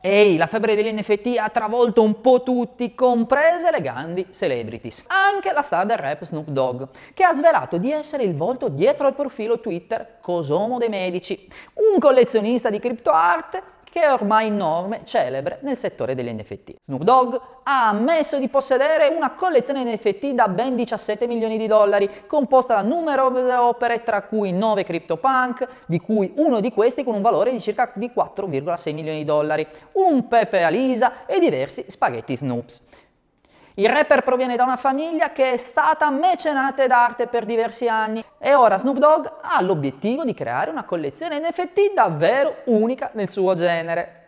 Ehi, la febbre degli NFT ha travolto un po' tutti, comprese le grandi celebrities. Anche la star del rap Snoop Dogg, che ha svelato di essere il volto dietro al profilo Twitter Cosomo dei Medici, un collezionista di cryptoart che è ormai norme celebre nel settore degli NFT. Snoop Dogg ha ammesso di possedere una collezione NFT da ben 17 milioni di dollari, composta da numerose opere, tra cui 9 CryptoPunk, di cui uno di questi con un valore di circa di 4,6 milioni di dollari, un Pepe Alisa e diversi spaghetti Snoops. Il rapper proviene da una famiglia che è stata mecenate d'arte per diversi anni e ora Snoop Dogg ha l'obiettivo di creare una collezione NFT davvero unica nel suo genere.